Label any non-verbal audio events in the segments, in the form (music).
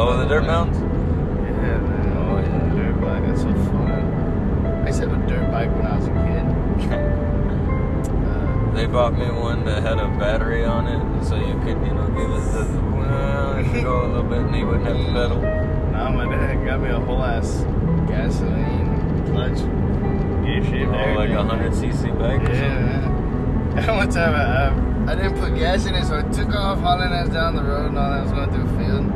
Oh, the dirt mountains? Yeah, man. Oh, yeah. Dirt bike, that's so fun. I used to have a dirt bike when I was a kid. Uh, (laughs) They bought me one that had a battery on it, so you could, you know, give it the, could go a little bit and you wouldn't have to pedal. nah, my dad got me a whole ass gasoline clutch. Gear Oh, like a everything. 100 cc bike or Yeah, man. (laughs) One time I, I, I didn't put gas in it, so I took off hauling ass down the road and all that. I was going through a field.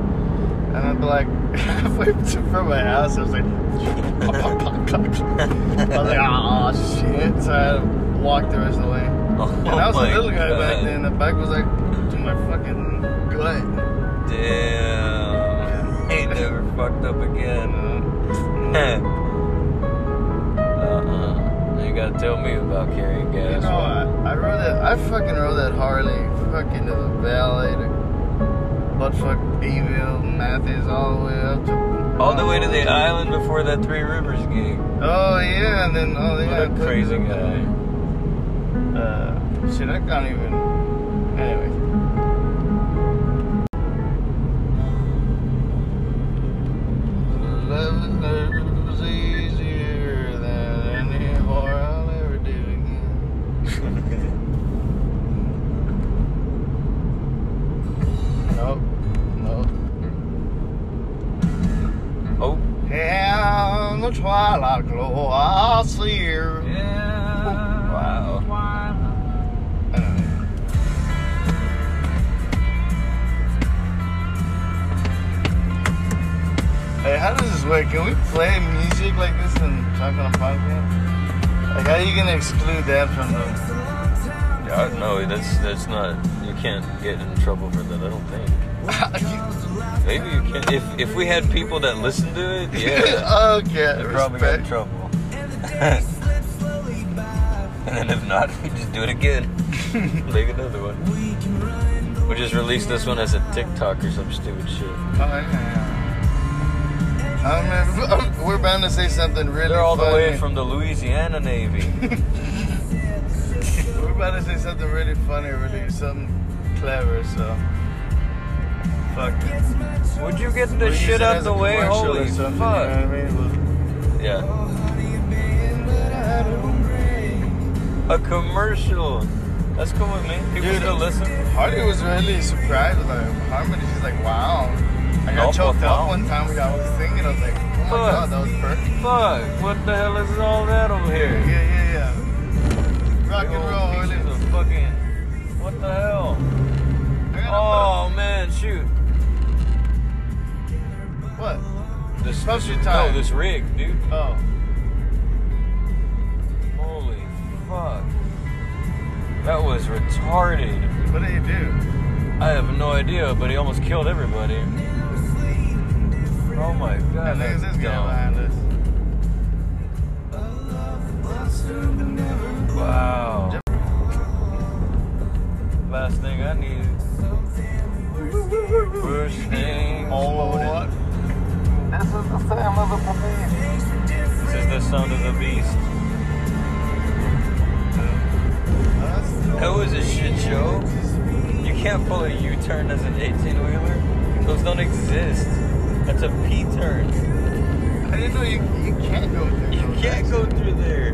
And I'm like, halfway to from my house, I was like. (laughs) I was like, oh shit. So I had to walk the rest of the way. Oh, And I was a little guy back then. The bike was like to my fucking gut. Damn. Ain't never fucked up again. (laughs) Uh, (laughs) uh-uh. You gotta tell me about carrying gas. you know, I, I rode that. I fucking rode that Harley, fucking to the valley, to buttfuck Beeville, Matthews, all the way up to. All the way to the island before that Three Rivers gig. Oh yeah, and then oh What a crazy guy. Uh, shit, I can't even. Anyway. Love is the twilight glow, I'll see her. Wow. Hey, how does this work? Can we play music like this and talk on a podcast? Like, how are you gonna exclude that from the? Yeah, no, that's that's not. You can't get in trouble for that. I don't think. (laughs) Maybe you can. If if we had people that listen to it, yeah, (laughs) okay. they probably got in trouble. (laughs) and then if not, we just do it again. Make another one. We just release this one as a TikTok or some stupid shit. Oh, yeah. I oh, mean, we're bound to say something really. They're all the way from the Louisiana Navy. We're about to say something really funny, really something clever. So, fuck. Would you get this shit out as the way? Holy fuck! You know what I mean? Yeah, a commercial. That's cool with me. People Dude, still listen. Hardy was really surprised with harmony. She's like, wow. I got Oh, choked wow. up one time. We got I was singing. I was like, oh my Fuck. god, that was perfect. Fuck! What the hell is all that over here? yeah, yeah. Yeah. Rock and roll, pieces Harley. of fucking. What the hell? Oh man, shoot! What? This, your time. No, this rig, dude. Oh, Holy fuck! That was retarded. what did he do? I have no idea, but he almost killed everybody. Oh my god, that's this guy behind us. Wow. Last thing I need. First thing. Oh, what? This is the sound of the police. This is the sound of the beast. That was a shit show. You can't pull a U-turn as an 18-wheeler. Those don't exist. That's a P-turn. I didn't know you, you can't go through You can't go through there.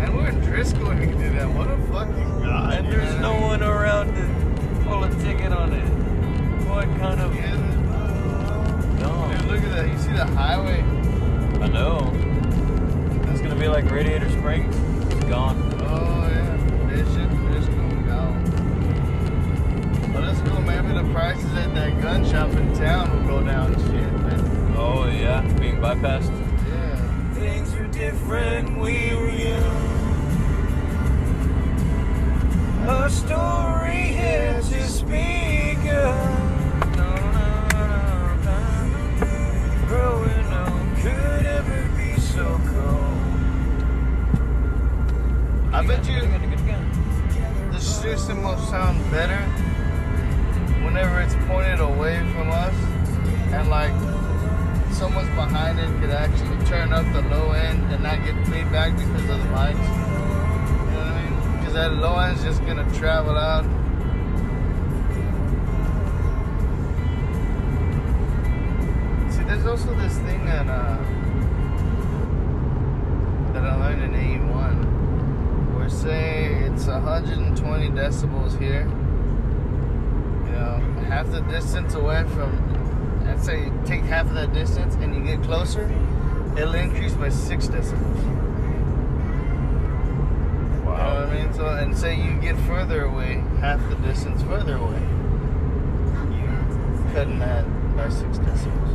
And we're in Driscoll and you can do that. What a fucking god. And there's no one around to pull a ticket on it. What kind of Yeah, dumb? dude, look at that. You see the highway? I know. It's gonna be like Radiator Springs. It's gone. Oh, yeah. This shit, Driscoll, gone. Well, that's cool. Maybe the prices at that gun shop in town will go down. Shit, man. Oh yeah, being bypassed. Yeah. Things were different. We were young. A story here to speak could ever be so cold. I bet you the system will sound better whenever it's pointed away from us and like someone's behind it could actually turn up the low end and not get feedback because of the mics. You know what I mean? Because that low end's just gonna travel out. See, there's also this thing that. Uh, it's 120 decibels here. You know, half the distance away from, I'd say take half of that distance and you get closer, it'll increase by six decibels. You know what I mean? So, and say you get further away, half the distance further away, you cutting that by six decibels.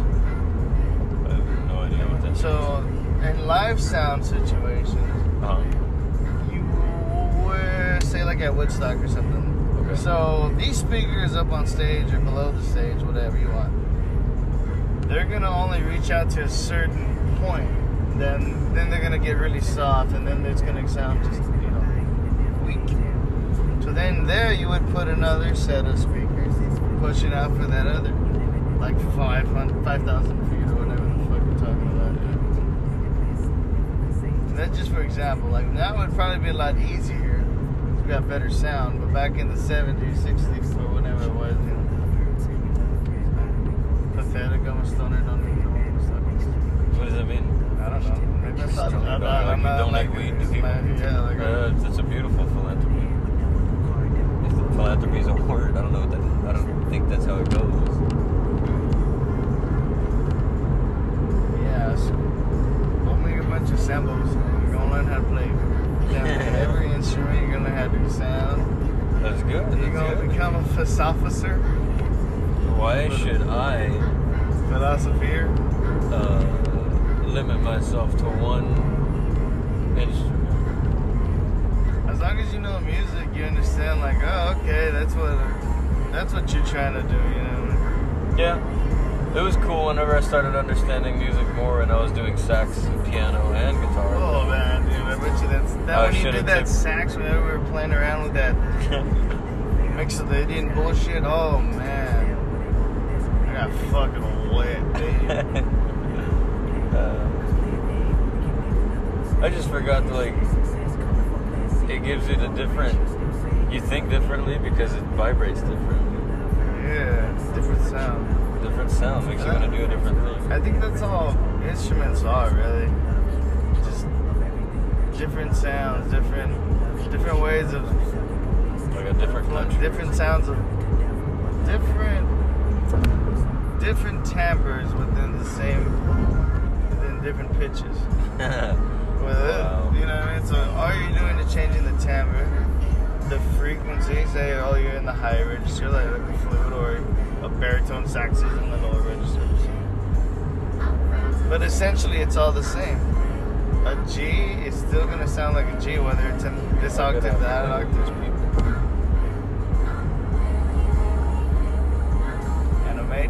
I have no idea what that So, in live sound situations, Uh-huh. Say like at Woodstock or something. Okay. So these speakers up on stage or below the stage, whatever you want, they're gonna only reach out to a certain point. Then then they're gonna get really soft, and then it's gonna sound just you know weak. So then there you would put another set of speakers, pushing out for that other, like 500, 5,000 feet or whatever the fuck you're talking about. And that's just for example. Like that would probably be a lot easier. We got better sound, but back in the 70s, 60s, or whatever it was, you know. Pathetic, I'm a stoner, don't even know what I'm talking. What does that mean? I don't know. Maybe I'm not, Don't- I'm like not, I'm not, donate like, weed to people? Yeah, like Uh, it's, it's a beautiful philanthropy. If the philanthropy is a word, I don't know what that. A philosopher, Why should I philosopher. uh, limit myself to one instrument? As long as you know music, you understand. Like, oh, okay, that's what that's what you're trying to do. You know. Yeah. It was cool whenever I started understanding music more and I was doing sax and piano and guitar. Oh man, dude, I bet you that's that I when you did that took- sax whenever we were playing around with that (laughs) mix of the Indian bullshit. Oh man, I got fucking wet, dude. (laughs) uh, I just forgot to like. It gives you the different. You think differently because it vibrates differently. yeah, different sound. Different sound makes you want to do a different thing. I think that's all instruments are really. Just different sounds, different different ways of different country. different sounds of different different timbres within the same within different pitches. (laughs) Wow. it, you know what I mean? So all you're doing is changing the timbre, the frequency. Say, oh, you're in the high register, like, like a flute or a baritone sax is in the lower registers. But essentially, it's all the same. A G is still gonna sound like a G, whether it's in this octave, that octave.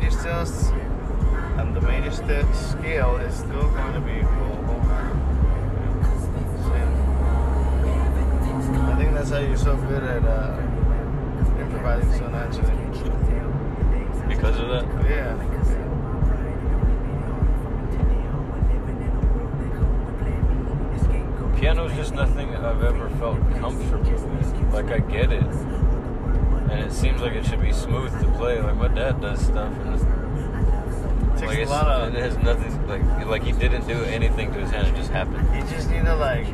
Still, and the major st- scale is still going to be full. I think that's how you're so good at uh, improvising so naturally. because of that. Yeah. Piano's just nothing I've ever felt comfortable with. Like I get it, and it seems like it should be smooth to play. Like my dad does stuff, and it's, Takes like a it's, lot of. it has nothing like like he didn't do anything to his hand. It just happened. You just need to like.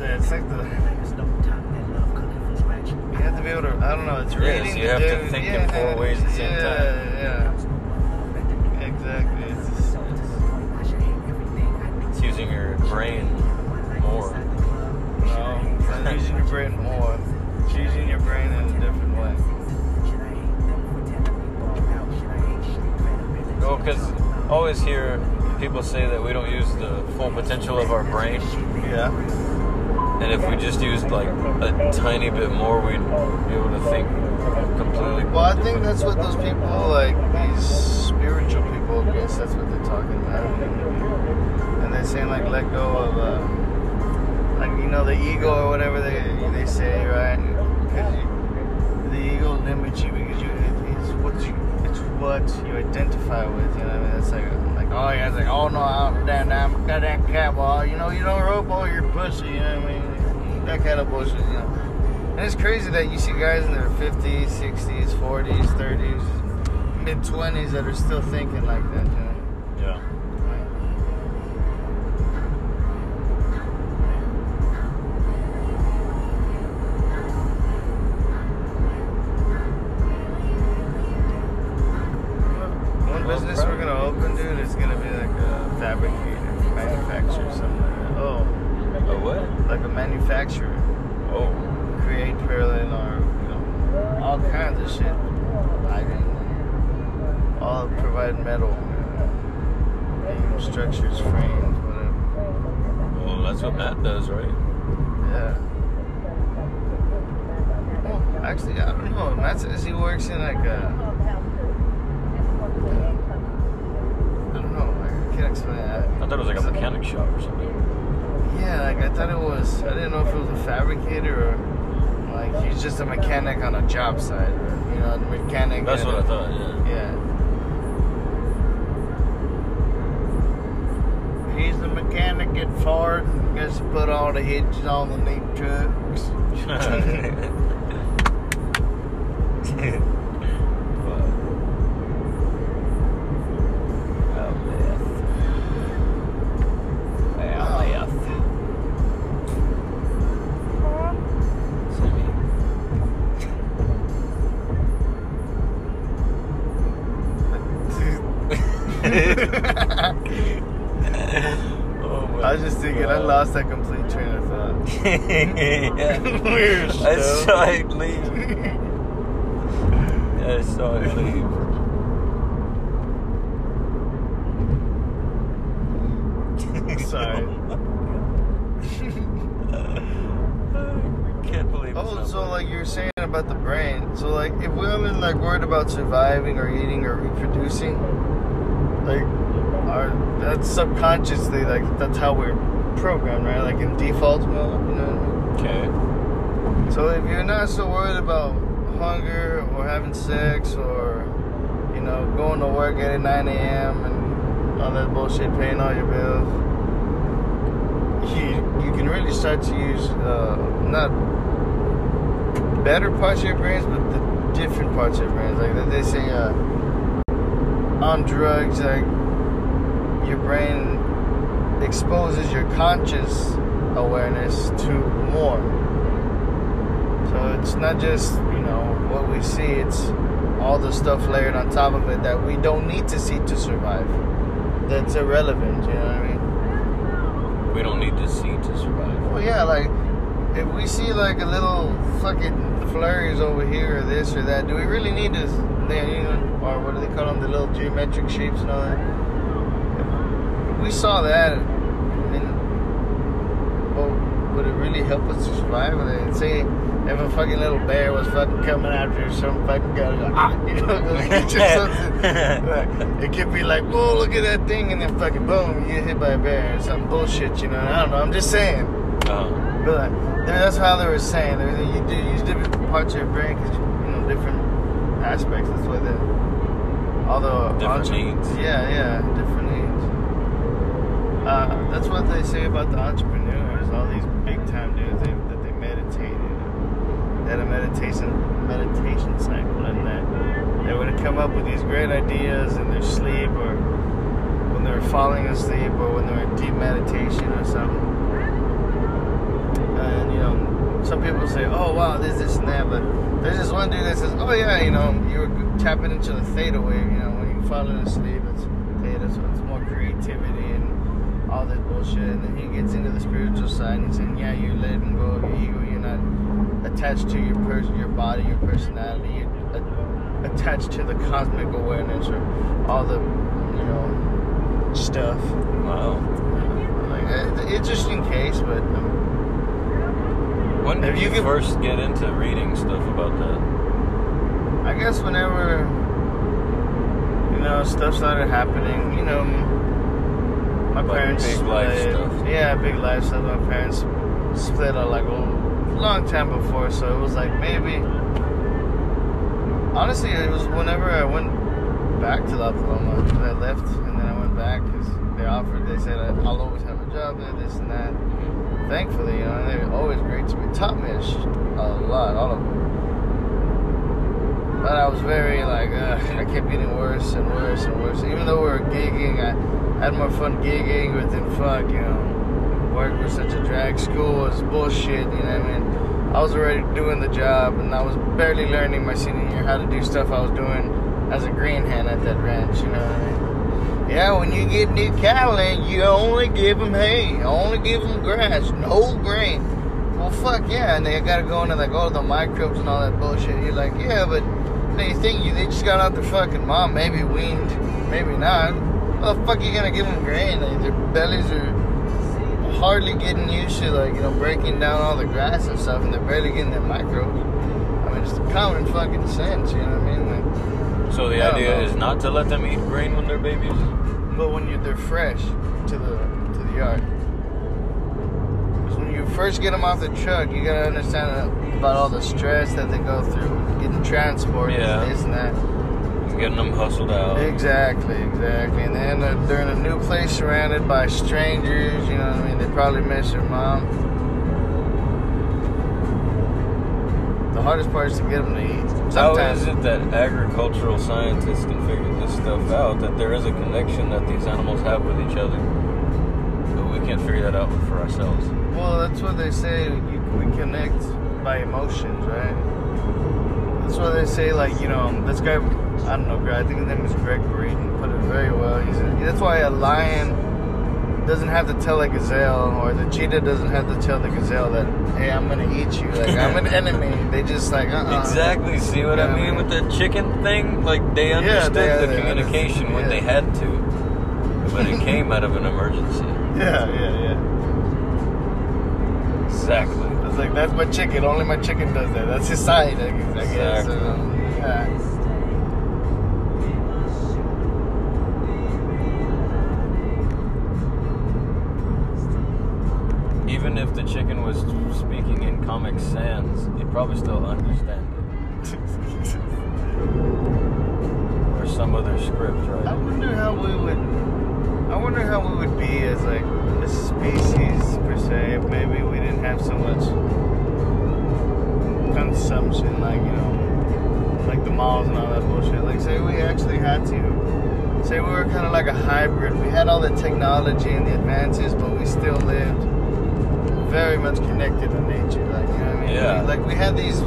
It's like the. Snow time for smash. You have to be able to. I don't know. It's Yes, reading. you the have to dude, think in yeah, four ways at the same yeah, time. Yeah. Exactly. It's It's using your brain more. no, using your brain more. Always hear people say that we don't use the full potential of our brain, Yeah. and if we just used like a tiny bit more, we'd be able to think completely. Well, I think that's what those people, like these spiritual people, I guess that's what they're talking about. And they're saying like let go of, uh, like you know, the ego or whatever they they say, right? Because the ego limits you what you identify with. You know, what I mean, it's like like oh yeah, it's like oh no, I'm that damn goddamn cowboy. You know, you don't rope all your pussy. You know what I mean? That kind of bullshit. You know. And it's crazy that you see guys in their 50s, 60s, 40s, 30s, mid 20s that are still thinking like that. You know? Beam structures, frames, whatever. Well, that's what Matt does, right? Yeah. Well, actually, I don't know. Matt says he works in like a. I don't know. I can't explain that. I thought it was like a mechanic shop or something. Yeah, like I thought it was. I didn't know if it was a fabricator or like he's just a mechanic on a job site, or you know, a mechanic. That's what a- I thought, yeah. Yeah. He's the mechanic at Ford. Gets to put all the hitches on the neat trucks. (laughs) (laughs) (laughs) Oh, so funny. like you were saying about the brain. So like if women like worried about surviving or eating or reproducing, like our that's subconsciously like that's how we're programmed, right? Like in default mode, you know. Okay. So if you're not so worried about hunger or having sex or you know going to work at 9 a.m. and all that bullshit, paying all your bills, you you can really start to use uh, not better parts of your brains, but the different parts of your brains. Like they say, uh, on drugs, like your brain exposes your conscious awareness to more. So it's not just, you know, what we see, it's all the stuff layered on top of it that we don't need to see to survive. That's irrelevant, you know what I mean? We don't need to see to survive. Well, yeah, like, if we see like a little fucking flurries over here or this or that, do we really need to, you know, or what do they call them, the little geometric shapes and all that? If we saw that, well, would it really help us to survive? They say if a fucking little bear was fucking coming after some fucking guy, like, ah, (laughs) you know, go get you something. Like, it could be like, whoa, look at that thing, and then fucking boom, you get hit by a bear or some bullshit, you know? I don't know. I'm just saying. Uh, But that's how they were saying. They- You do use different parts of your brain because you know different aspects. That's why the all the Different entre- needs. Yeah, yeah, different needs. Uh, that's what they say about the entrepreneurs. All these big time dudes they, that they meditated. They had a meditation meditation cycle, and that they would come up with these great ideas in their sleep or when they were falling asleep or when they were in deep meditation or something. And you know, some people say, "Oh wow, this, this, and that," but there's this one dude that says, "Oh yeah, you know, you're tapping into the theta wave. You know, when you're falling asleep, it's theta, so it's more creativity and all this bullshit." And then he gets into the spiritual side and he's saying, "Yeah, you're letting go of your ego. You're not attached to your person, your body, your personality. You're a- attached to the cosmic awareness or all the, you know, stuff." wow. Like, interesting case, but. Um, When did you you first get into reading stuff about that? I guess whenever you know stuff started happening, you know, my Like parents big life split. stuff. Yeah, big life stuff. My parents split a like a long time before, so it was like maybe. Honestly, it was whenever I went back to La Paloma. I left and then I went back because they offered. They said I'll always have a job there, this and that. Thankfully, you know, they were always great to me. Taught me a, lot, all of them. But I was very like, uh, (laughs) I kept getting worse and worse and worse. Even though we were gigging, I had more fun gigging, but then fuck, you know, work was such a drag. School was bullshit, you know what I mean? I was already doing the job, and I was barely learning my senior year how to do stuff I was doing as a green hand at that ranch. You know? Yeah, when you get new cattle in, you only give them hay, only give them grass, no grain. Well, fuck yeah, and they gotta go into like all the microbes and all that bullshit. You're like, yeah, but they think you they just got out their fucking mom, maybe weaned, maybe not. How the fuck are you gonna give them grain? Like, their bellies are hardly getting used to like you know breaking down all the grass and stuff, and they're barely getting their microbes. I mean, it's common fucking sense, you know So the idea is not to let them eat grain when they're babies. but when you they're fresh to the to the yard. 'Cause when you first get them off the truck, you gotta understand about all the stress that they go through, getting transported, Yeah. this and that. Getting them hustled out. Exactly, exactly. And then uh, they're in a new place surrounded by strangers, you know what I mean? They probably miss their mom. The hardest part is to get them to eat. How Sometimes is it that agricultural scientists can figure this stuff out? That there is a connection that these animals have with each other, but we can't figure that out for ourselves. Well, that's what they say. You, we connect by emotions, right? That's what they say. Like you know, this guy, I don't know, I think his name is Gregg Braden, put it very well. He said that's why a lion doesn't have to tell a gazelle, or the cheetah doesn't have to tell the gazelle that, hey, I'm gonna eat you. Like I'm an (laughs) enemy. They just like, uh-uh. Exactly. See what Yeah, I mean with the chicken thing? Like they understood they- the they communication understood, when they had to, but it came out of an emergency. (laughs) Yeah, yeah, yeah. Exactly. It's like that's my chicken. Only my chicken does that. That's his side, I guess. I guess. Exactly. Um, yeah. Comic Sans, you'd probably still understand it. (laughs) Or some other script, right? I wonder how we would. I wonder how we would be as like a species per se if maybe we didn't have so much consumption, like you know, like the malls and all that bullshit. Like say we actually had to. Say we were kind of like a hybrid. We had all the technology and the advances, but we still lived very much connected to nature. Like you know what I mean? Yeah. Like we had these.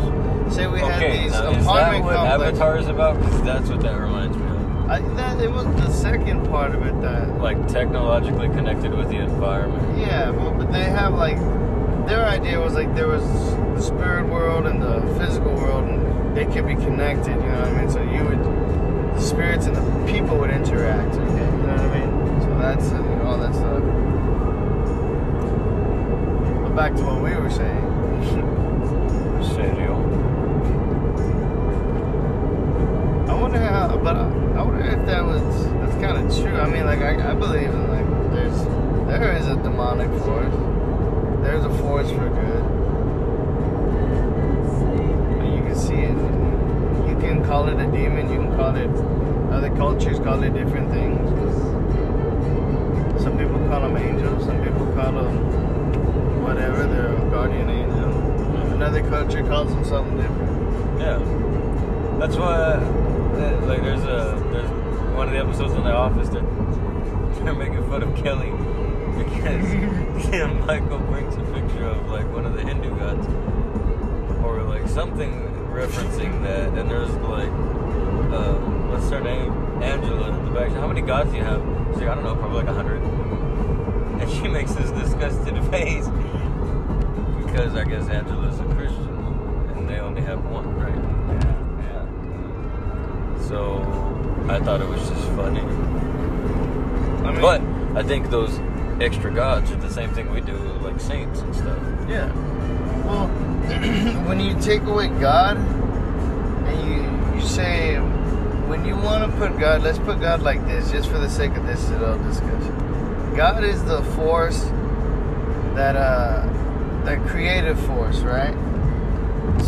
Say we had Okay, these now, is that apartment what complexes. Avatar is about? Because that's what that reminds me of. I, that, it was the second part of it that Like technologically connected with the environment. Yeah, well, but they have like their idea was like there was the spirit world and the physical world, and they could be connected. You know what I mean? So you would, the spirits and the people would interact. Okay, you know what I mean? So that's all that stuff. But back to what we were saying. Wonder how, but I, wonder if that was that's kind of true. I mean, like I, I believe in like there's there is a demonic force. There's a force for good. You can see it. You can call it a demon. You can call it. Other cultures call it different things. Some people call them angels. Some people call them whatever. They're a guardian angel. Another culture calls them something different. Yeah. That's why, uh, like, there's a there's one of the episodes in The Office that they're making fun of Kelly because (laughs) yeah, Michael brings a picture of like one of the Hindu gods or like something referencing that, and there's like, uh, what's her name, Angela in the back. How many gods do you have? She's like, I don't know, probably like a hundred. (laughs) And she makes this disgusted face because I guess Angela's a Christian and they only have one? So I thought it was just funny. I mean, But I think those extra gods are the same thing we do, like saints and stuff. Yeah. Well, (clears throat) when you take away God and you you say when you want to put God, let's put God like this, just for the sake of this little discussion. God is the force that uh that creative force, right?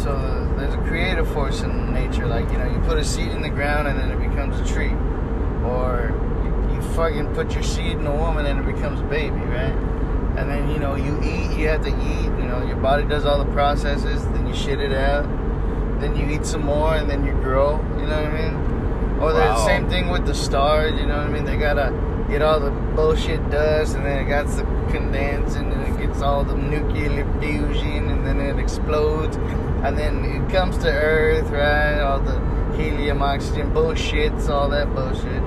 So there's a creative force in nature, like you know, you put a seed in the ground and then it becomes a tree, or you, you fucking put your seed in a woman and it becomes a baby, right? And then you know you eat, you have to eat. You know your body does all the processes, then you shit it out, then you eat some more, and then you grow. You know what I mean? Or the same thing with the stars. You know what I mean? They gotta get all the bullshit dust, and then it got the condense, and then it gets all the nuclear fusion, and then it explodes, and then it comes to Earth, right? All the helium, oxygen, bullshits, all that bullshit.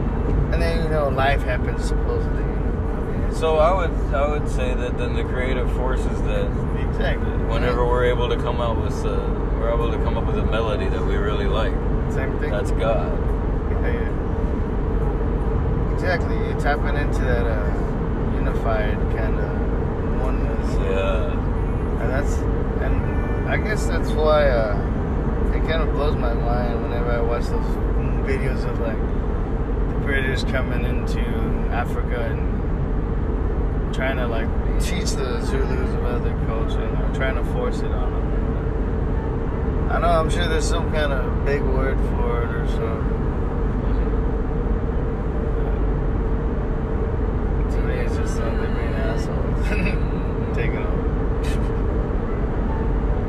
And then you know life happens supposedly. You know? So I would I would say that then the creative forces that Exactly. whenever we're able to come out with uh, we're able to come up with a melody that we really like, same thing. that's God. Yeah, yeah. Exactly. You're tapping into that uh, unified kind of oneness. Yeah. And that's, and I guess that's why uh, it kind of blows my mind whenever I watch those videos of like the British coming into Africa and trying to like teach the Zulus about their culture and they're trying to force it on them. I know, I'm sure there's some kind of big word for it or so. To me, it's just uh, they're being assholes. Taking over.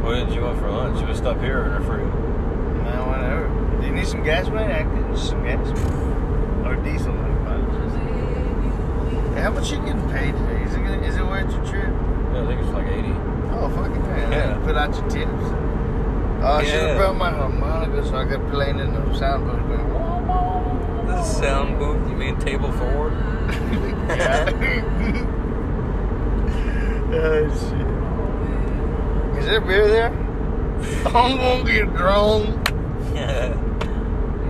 What did you want for would stop here in for you? No, whatever. Do you need some gas money? I can use some gas. Or diesel money. How much you getting paid today? Is it, gonna, is it worth your trip? Yeah, I think it's like 80. Oh, fucking man. Yeah. Put out your tips. Oh, I should have brought my harmonica so I could play in the sound booth. Going, wah, wah. The sound booth, you mean table four? (laughs) Yeah. (laughs) oh, shit. Is there beer there? I'm gonna get drunk. Yeah. (laughs)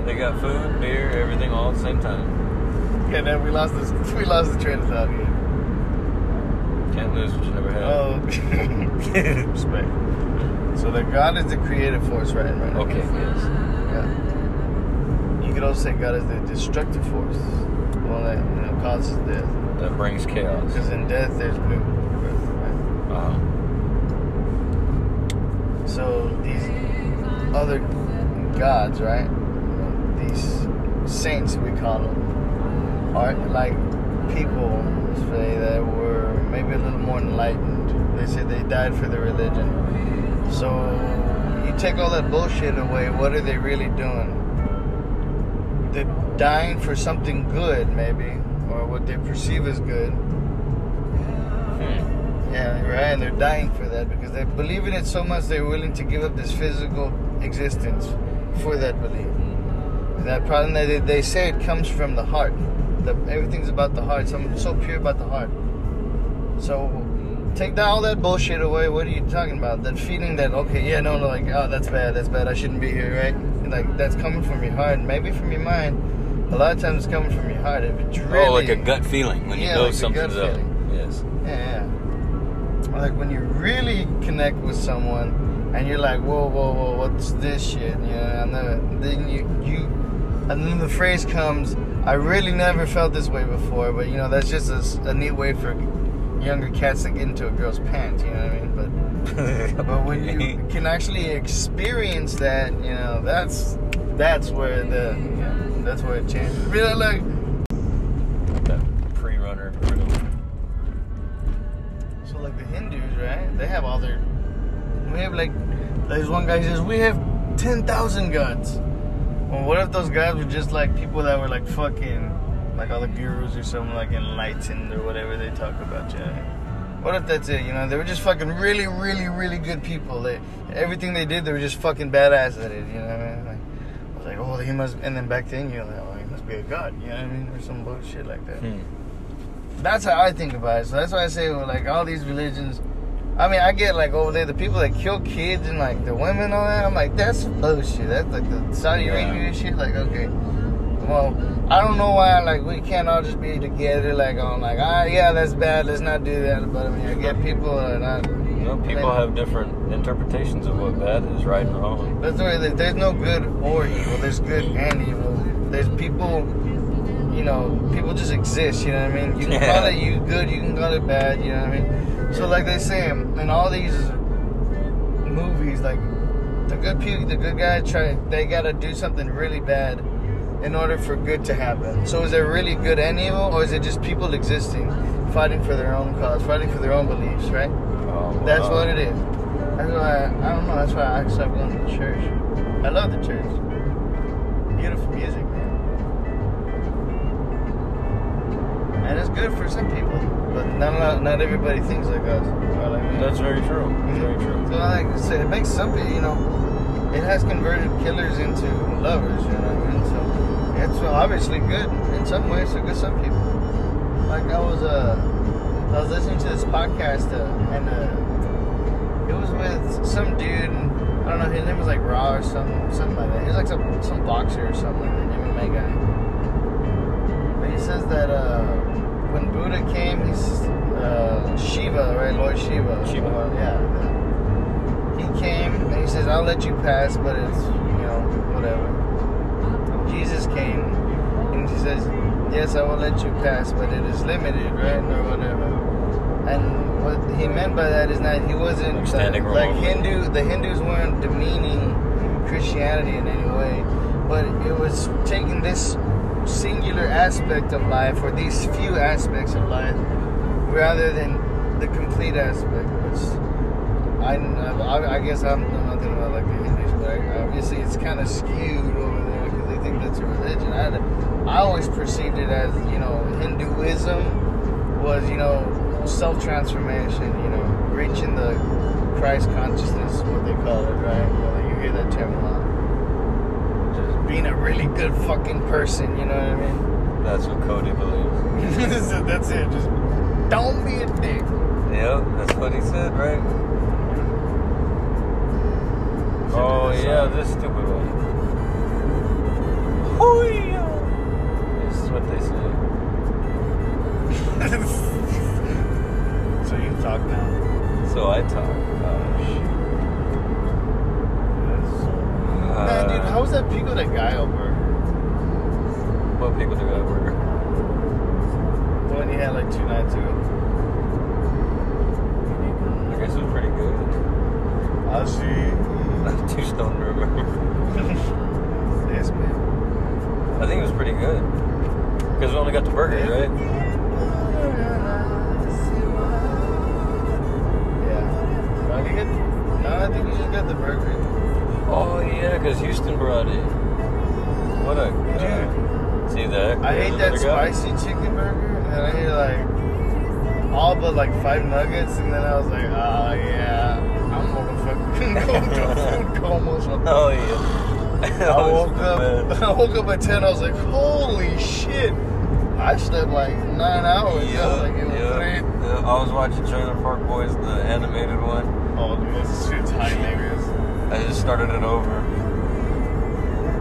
They got food, beer, everything all at the same time. Yeah, then we lost this. (laughs) We lost the train of thought here. Can't lose what you never had. Oh, (laughs) respect. So that God is the creative force, right? Right. Okay, yes. Yeah. You could also say God is the destructive force, Well, that you know causes death. That brings chaos. Because in death there's new birth, right? Uh-huh. So these other gods, right? These saints we call them, are like people say that were maybe a little more enlightened. They say they died for their religion. So you take all that bullshit away, what are they really doing? They're dying for something good, maybe, or what they perceive as good. Yeah, right. And they're dying for that because they believe in it so much they're willing to give up this physical existence for that belief. And that problem that they, they say it comes from the heart. The, everything's about the heart. Something so pure about the heart. So take that, all that bullshit away. What are you talking about? That feeling that okay, yeah, no, no, like oh, that's bad, that's bad. I shouldn't be here, right? And, like that's coming from your heart, maybe from your mind. A lot of times it's coming from your heart. If it's really Oh, like a gut feeling when you Yeah, know like something's up. feeling. Yes. Yeah, yeah. Like when you really connect with someone and you're like, whoa, whoa, whoa, what's this shit? You know, and then, then you, you, and then the phrase comes, I really never felt this way before, but you know, that's just a neat way for younger cats to get into a girl's pants, you know what I mean? But, (laughs) but when you can actually experience that, you know, that's, that's where the, yeah, that's where it changes. Really like, They have all their. We have like, there's one guy who says we have ten thousand gods. Well, what if those guys were just like people that were like fucking, like all the gurus or something like enlightened or whatever they talk about, you know? What if that's it? You know, they were just fucking really, really, really good people. They everything they did, they were just fucking badass at it. You know what I mean? Like, I was like, oh, he must. And then back then, you're like, oh, he must be a god. You know what I mean? Or some bullshit like that Hmm. that's how I think about it. So that's why I say well, like all these religions. I mean, I get like over there the people that kill kids and like the women and all that. I'm like, that's bullshit. That's like the Saudi Yeah. Arabia shit. Like, okay, well, I don't know why like we can't all just be together. Like on like, ah, yeah, that's bad. Let's not do that. But I mean, I get people are not. You know, people have different interpretations of what bad is, right and wrong. That's why there- there's no good or evil. There's good and evil. There's people, you know, people just exist. You know what I mean? You can Yeah. call it you good, you can call it bad. You know what I mean? So like they say in all these movies, like the good people, the good guys try, they gotta do something really bad in order for good to happen. So is there really good and evil, or is it just people existing, fighting for their own cause, fighting for their own beliefs, right? Oh, That's wow. what it is. That's why I, I don't know. That's why I stopped going to the church. I love the church. Beautiful music, And it's good for some people, but not not everybody thinks like us. Or like me. That's very true. That's very true. So like I said, it makes some people, you know, it has converted killers into lovers. You know I mean? So it's obviously good in some ways. So good some people. Like I was uh, I was listening to this podcast uh, and uh, it was with some dude. And I don't know. His name was like Raw or something, something like that. He was like some some boxer or something like that, MMA guy. But he says that uh, when Buddha came, he's uh, Shiva, right? Lord Shiva. Shiva. Yeah. He came and he says, "I'll let you pass, but it's you know whatever." Jesus came and he says, "Yes, I will let you pass, but it is limited, right, or whatever." And what he meant by that is that he wasn't uh, like. Hindu. The Hindus weren't demeaning Christianity in any way, but it was taking this singular aspect of life or these few aspects of life rather than the complete aspect, which I, I, I guess I'm know nothing about like the Hindus, but obviously it's kind of skewed over there because they think that's a religion. I, I always perceived it as you know Hinduism was you know self transformation, you know reaching the Christ consciousness, what they call it, right? You hear that term a lot. Being a really good fucking person, you know what I mean? That's what Cody believes. (laughs) So that's it. Just don't be a dick. Yep, that's what he said, right? Oh yeah, this stupid one. Good. Because we only got the burger, right? Yeah. No, you get, no, I think you just got the burger. Oh yeah, because Houston brought it. What a Dude. Uh, see that? I ate that another guy. spicy chicken burger, and I ate like all but like five nuggets, and then I was like, oh yeah, I'm gonna fucking (laughs) go to (laughs) food coma. Oh yeah. (laughs) I woke up. (laughs) I woke up at ten. I was like, holy shit! I slept like nine hours. I was like, yeah, yeah. I was watching Trailer Park Boys, the animated one. Oh, dude, this shit's hilarious. I just started it over.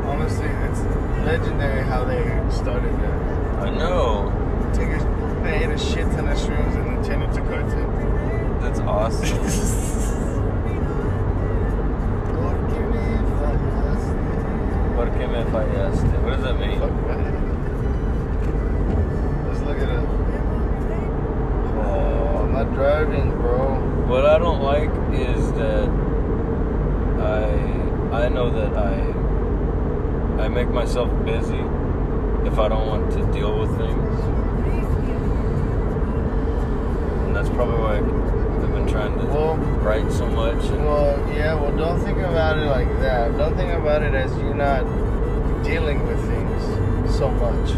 Honestly, it's legendary how they started that. I know. Take a, they ate a shit ton of shrooms and then turned it to cartoon. That's awesome. (laughs) What does that mean? Fuck. Let's look at it. Oh, I'm not driving, bro. What I don't like is that I I know that I I make myself busy if I don't want to deal with things. And that's probably why I've been trying to Well- write so much Well, yeah, well, don't think about it like that. Don't think about it as you not dealing with things so much.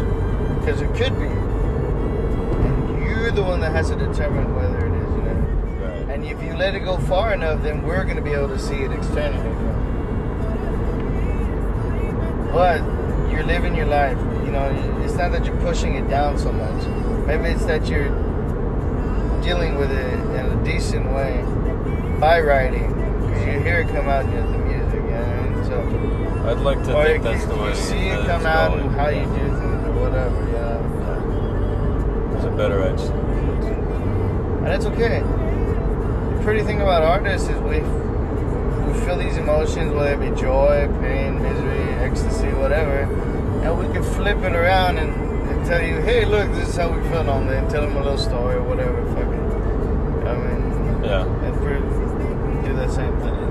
Because it could be. And you're the one that has to determine whether it is, you know? right. And if you let it go far enough, then we're going to be able to see it externally. But you're living your life. You know, it's not that you're pushing it down so much. Maybe it's that you're dealing with it in a decent way by writing. Because you hear it come out in I'd like to or think that's the way you see it come out going. and how you do things or whatever, Yeah. It's a better edge. And it's okay. The pretty thing about artists is we we feel these emotions, whether it be joy, pain, misery, ecstasy, whatever, and we can flip it around and, and tell you, hey, look, this is how we felt on it, and tell them a little story or whatever, fucking. I mean, Yeah. and do that same thing.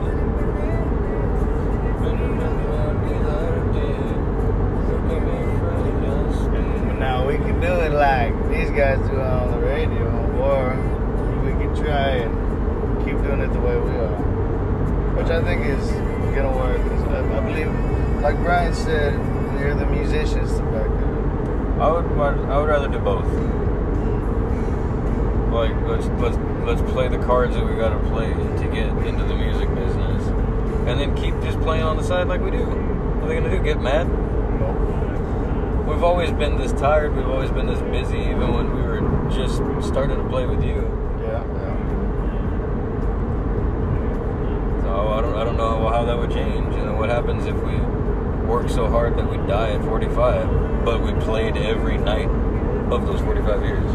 Now we can do it like these guys do it on the radio, or we can try and keep doing it the way we are, which I think is gonna work. I, I believe, like Brian said, you're the musicians to back it. I would I would rather do both. Like let's let's let's play the cards that we gotta play to get into the music business, and then keep just playing on the side like we do. What are they gonna do? Get mad? Nope. We've always been this tired. We've always been this busy, even when we were just starting to play with you. Yeah, yeah. So I don't, I don't know how that would change. You know, what happens if we work so hard that we die at 45, but we played every night of those 45 years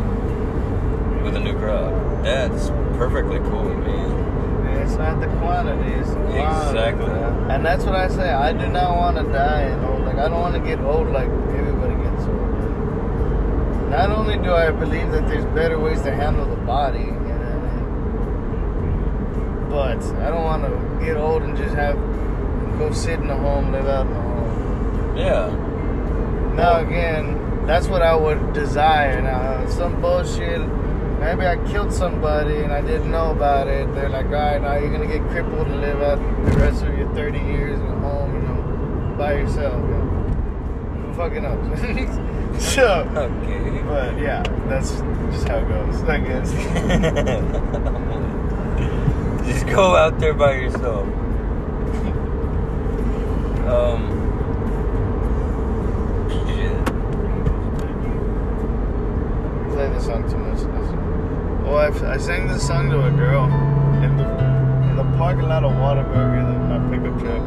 with a new crowd? That's perfectly cool with me. It's not the quantity, it's the quality. Exactly. And that's what I say. I do not want to die and old. Like I don't want to get old like everybody gets old. Not only do I believe that there's better ways to handle the body, you know, but I don't want to get old and just have go sit in the home, live out in the home. Yeah. Now again, that's what I would desire. Now some bullshit. Maybe I killed somebody and I didn't know about it. They're like, all right, now you're gonna get crippled and live out the rest of your 30 years at home, you know, by yourself. You know. Fucking up. (laughs) so, Okay. but yeah, that's just how it goes, I guess. (laughs) Just go out there by yourself. Um. Play the song too much. Listen. Oh, I, I sang this song to a girl in the in the parking lot of Whataburger, the, my pickup truck.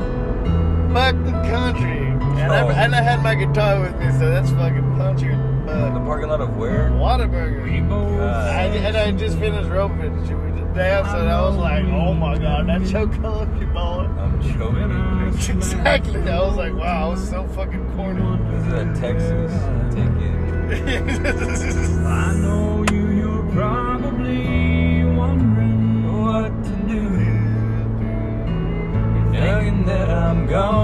Fucking country, and Oh. I and I had my guitar with me, so that's fucking country. In the parking lot of where? Whataburger. God. I, and I just finished roping. She was dancing, and I was like, oh my god, that's so country, boy. I'm choking. (laughs) exactly. I was like, wow, I was so fucking corny. This is at Texas. Take it. (laughs) I know gone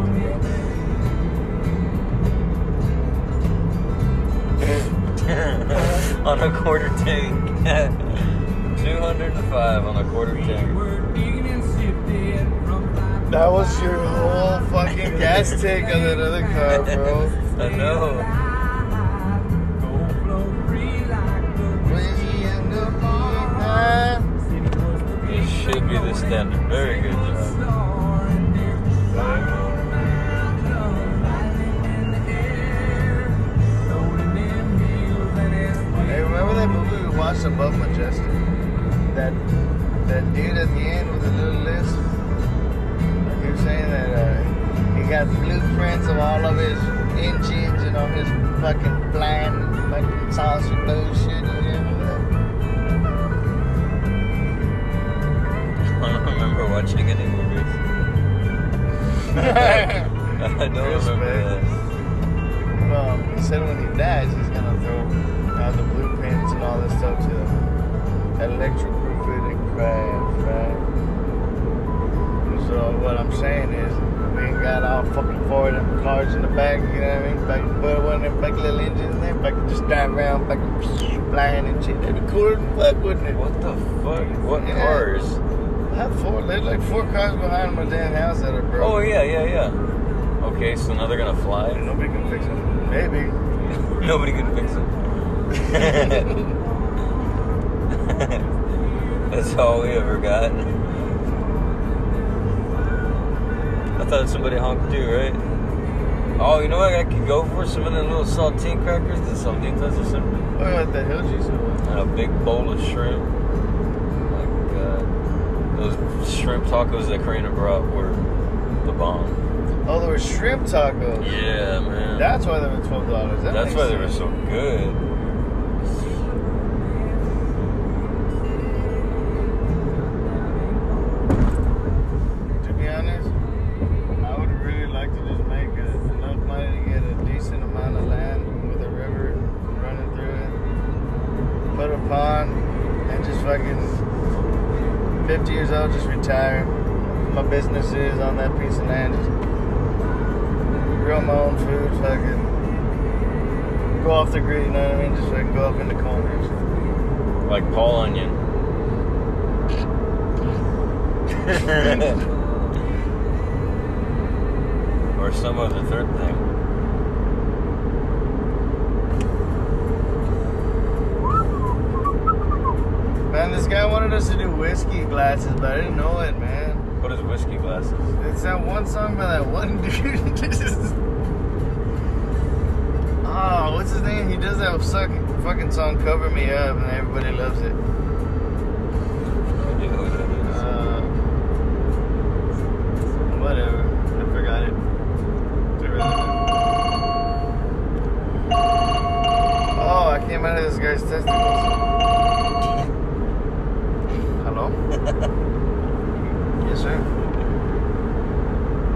on a quarter tank. (laughs) 205 on a quarter tank. That was your whole fucking gas tank on that other car, bro. (laughs) I know. It should be the standard. Very good remember that movie we watched above Majestic? That that dude at the end with the little list. He was saying that uh, he got blueprints of all of his engines and all his fucking blind fucking saucer bullshit. You remember (laughs) I don't remember watching any movies. (laughs) (laughs) I don't remember that. Well, he said when he dies, he's gonna throw the blueprints and all this stuff to and crash, right? So what I'm saying is, we ain't got all fucking four of them cars in the back, you know what I mean? Back, put one of them back little engines in there, back just drive around, back flying and shit. That'd be cooler than fuck, wouldn't it? What the fuck? What Yeah. cars? I have four, there's like four cars behind my damn house that are broke. Oh yeah, yeah, yeah. Okay, so now they're gonna fly. Nobody can fix them. Maybe. (laughs) Nobody can fix it. (laughs) That's all we ever got. I thought somebody honked too, right? Oh, you know what I could go for? Some of them little saltine crackers, the Saladitas or something. What about the hill cheese? And a big bowl of shrimp. Like, uh, those shrimp tacos that Karina brought were the bomb. Oh, there were shrimp tacos. Yeah, man. That's why they were twelve dollars. That That's why they were so good. My business is on that piece of land. Just grow my own food, fucking go off the grid, you know what I mean? Just fucking go up in the corners. Like Paul Onion. (laughs) or some other third thing. Man, this guy wanted us to do whiskey glasses, but I didn't know it, man. What is whiskey glasses? It's that one song by that one (laughs) dude. oh, what's his name? He does that fucking song "Cover Me Up" and everybody loves it. Yeah, what that is. Uh, whatever. I forgot it. It's irrelevant. Oh, I came out of this guy's testicles. Hello? yes, sir.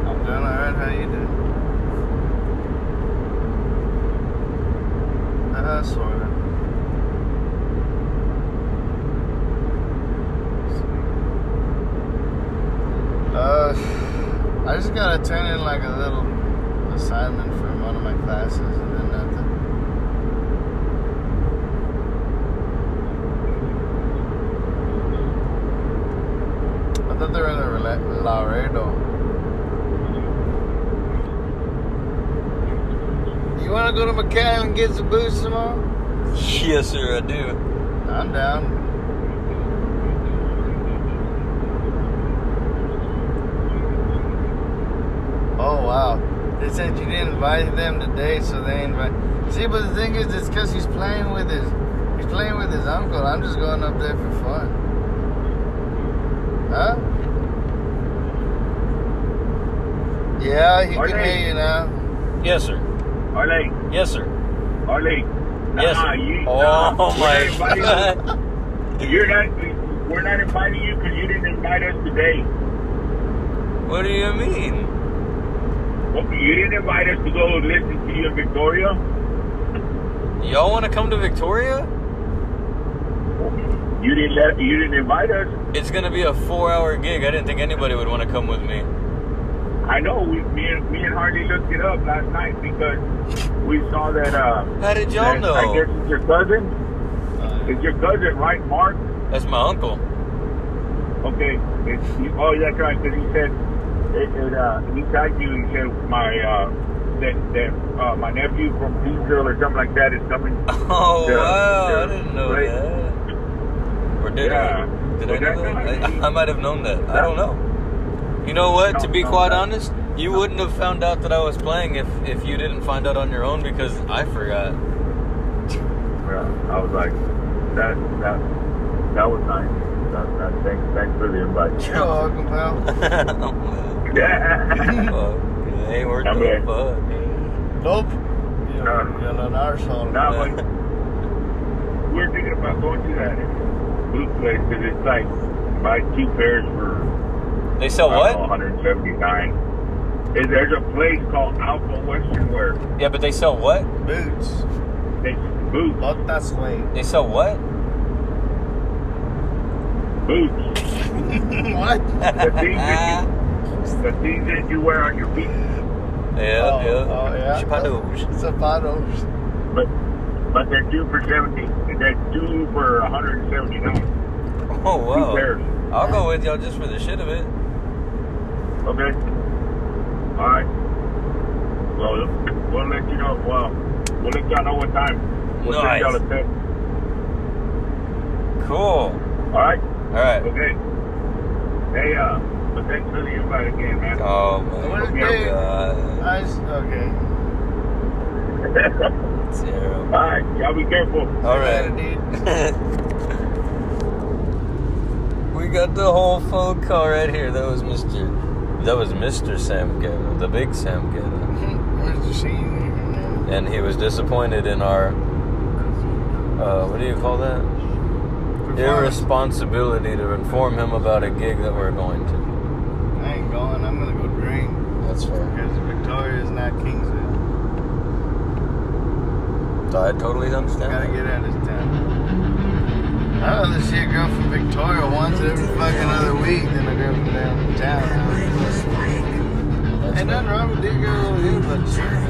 I'm doing alright. How you doing? Uh, I just gotta turn in like a little assignment for one of my classes and then nothing. I thought they were in Laredo. You wanna go to McAllen and get some booze tomorrow? Yes, sir, I do. I'm down. Oh wow. They said you didn't invite them today, so they invite. See, but the thing is, it's because he's playing with his, he's playing with his uncle. I'm just going up there for fun. Huh? Yeah, he can hear you now. Yes, sir. Arley, Yes, sir. Arley. Yes. Sir. you, oh my we're not inviting god. you. You're not. We're not inviting you because you didn't invite us today. What do you mean? Well, you didn't invite us to go listen to you in Victoria. Y'all want to come to Victoria? You didn't let. You didn't invite us. It's gonna be a four-hour gig. I didn't think anybody would want to come with me. I know. We, me and me and Hardy looked it up last night because we saw that. Uh, How did y'all that- know? I guess it's your cousin. Uh, It's your cousin, right, Mark? That's my uncle. Okay. It's, oh, that's right. Because he said it, it, uh, he tagged you. He said my uh, that that uh, my nephew from Peaceville or something like that is coming. (laughs) Oh Yeah, wow! yeah, I didn't know right. that. Or did Yeah. I? Did I know that that? I, (laughs) I might have known that. I don't know. You know what? to be quite that- honest, you wouldn't have found out that I was playing if if you didn't find out on your own because I forgot. Yeah, I was like, that that that was nice. That, that, thanks, thanks for the invite. (laughs) You're welcome, pal. (laughs) Oh, yeah. (laughs) Fuck. It ain't worth I'm the in. fuck. Nope. You're, No. Uh, you're an arsehole. Now, like, we're thinking about going to that uh, boot place because it's like buy two pairs for They sell I don't know, what? 179. Is there's a place called Alpha Western Wear. Yeah, but they sell what? Boots. They boots, Botas, güey. They sell what? boots. (laughs) what? The things that you, the things that you wear on your feet. Yeah, oh, yeah. Oh, yeah. Chapados. Zapatos. But but they're two for 70. They're two for 179. Oh wow. I'll go with y'all just for the shit of it. Okay. All right. Well, we'll let you know. Well, we'll let y'all know what time. We'll Nice. send y'all a text. Cool. All right. All right. Okay. Hey, uh, but thanks for the invite again, man. Oh What is my big? god. Nice. Okay. (laughs) Zero. All right. Y'all be careful. All Later, right. dude. (laughs) we got the whole phone call right here. That was Mr. That was Mr. Sam Getta, the big Sam Getta. Where's the scene? And he was disappointed in our uh, what do you call that? Irresponsibility to inform him about a gig that we're going to. I ain't going. I'm gonna go drink. That's fair. Because Victoria is not Kingsville. I totally understand. Gotta get out of town. I'd rather see a girl from Victoria once every fucking other week than a girl from down Ain't nothing wrong with here, but.